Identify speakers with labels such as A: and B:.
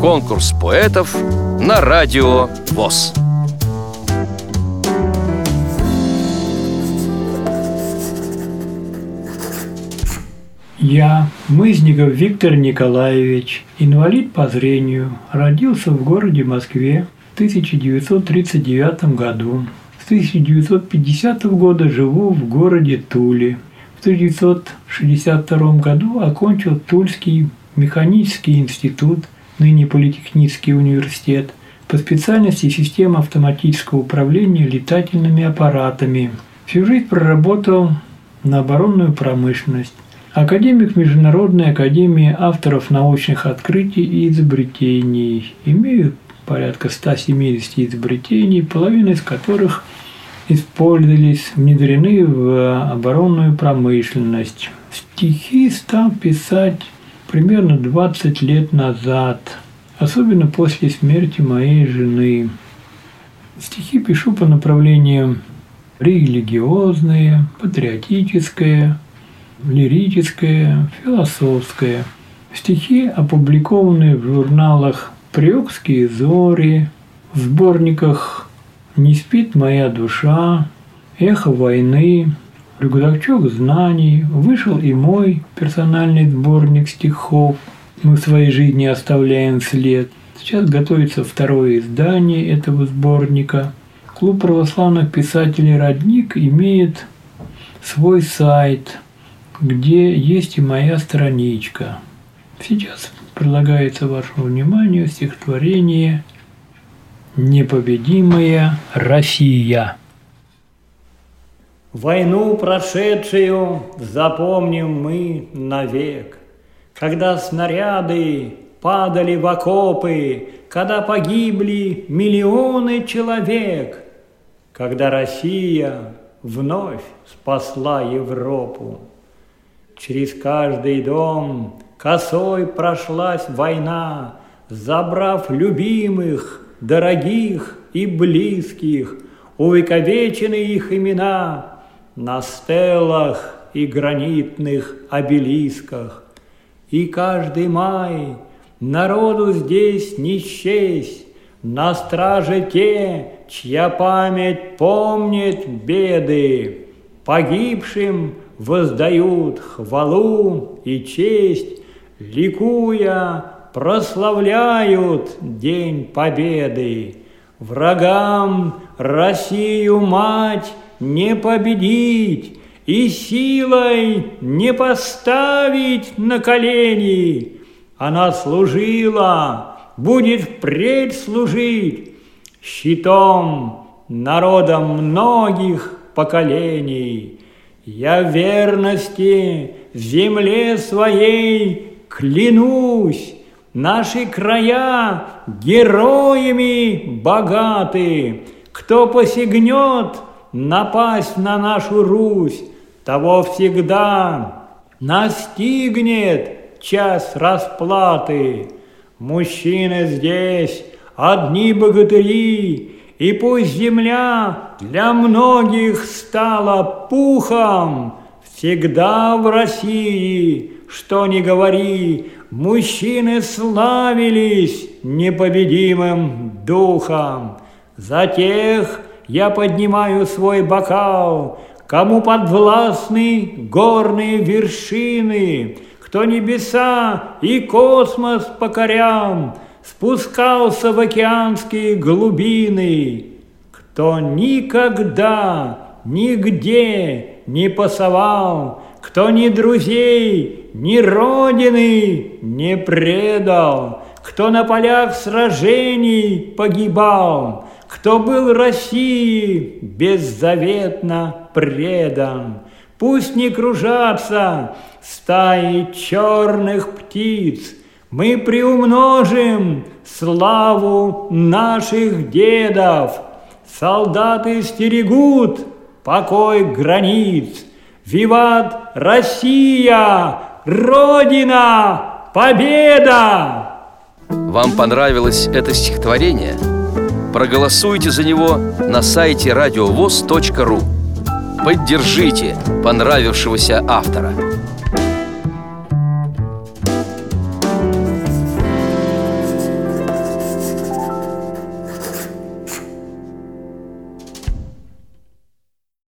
A: Конкурс поэтов на радио ВОЗ.
B: Я, Мызников Виктор Николаевич, инвалид по зрению, родился в городе Москве в 1939 году. С 1950 года живу в городе Туле. В 1962 году окончил Тульский механический институт, ныне Политехнический университет, по специальности система автоматического управления летательными аппаратами. Всю жизнь проработал на оборонную промышленность. Академик Международной академии авторов научных открытий и изобретений. Имею порядка 170 изобретений, половина из которых использовались, внедрены в оборонную промышленность. Стихи стал писать примерно 20 лет назад, особенно после смерти моей жены. Стихи пишу по направлениям религиозные, патриотическое, лирическое, философское. Стихи опубликованы в журналах «Приокские зори», в сборниках «Не спит моя душа», «Эхо войны», «Рюкзачок знаний», вышел и мой персональный сборник стихов «Мы в своей жизни оставляем след». Сейчас готовится второе издание этого сборника. Клуб православных писателей «Родник» имеет свой сайт – где есть и моя страничка. Сейчас предлагается вашему вниманию стихотворение «Непобедимая Россия».
C: Войну прошедшую запомним мы навек, Когда снаряды падали в окопы, Когда погибли миллионы человек, Когда Россия вновь спасла Европу. Через каждый дом косой прошлась война, Забрав любимых, дорогих и близких, Увековечены их имена На стелах и гранитных обелисках. И каждый май народу здесь не счесть, На страже те, чья память помнит беды, Погибшим воздают хвалу и честь, ликуя, прославляют День Победы. Врагам Россию мать не победить и силой не поставить на колени. Она служила, будет впредь служить щитом народом многих поколений. Я верности земле своей клянусь, Наши края героями богаты. Кто посягнет напасть на нашу Русь, Того всегда настигнет час расплаты. Мужчины здесь одни богатыри, и пусть земля для многих стала пухом, Всегда в России, что ни говори, Мужчины славились непобедимым духом. За тех я поднимаю свой бокал, Кому подвластны горные вершины, Кто небеса и космос покорял, спускался в океанские глубины, кто никогда, нигде не пасовал, кто ни друзей, ни родины не предал, кто на полях сражений погибал, кто был России беззаветно предан. Пусть не кружатся стаи черных птиц, мы приумножим славу наших дедов. Солдаты стерегут покой границ. Виват Россия, Родина, Победа!
A: Вам понравилось это стихотворение? Проголосуйте за него на сайте радиовоз.ру Поддержите понравившегося автора –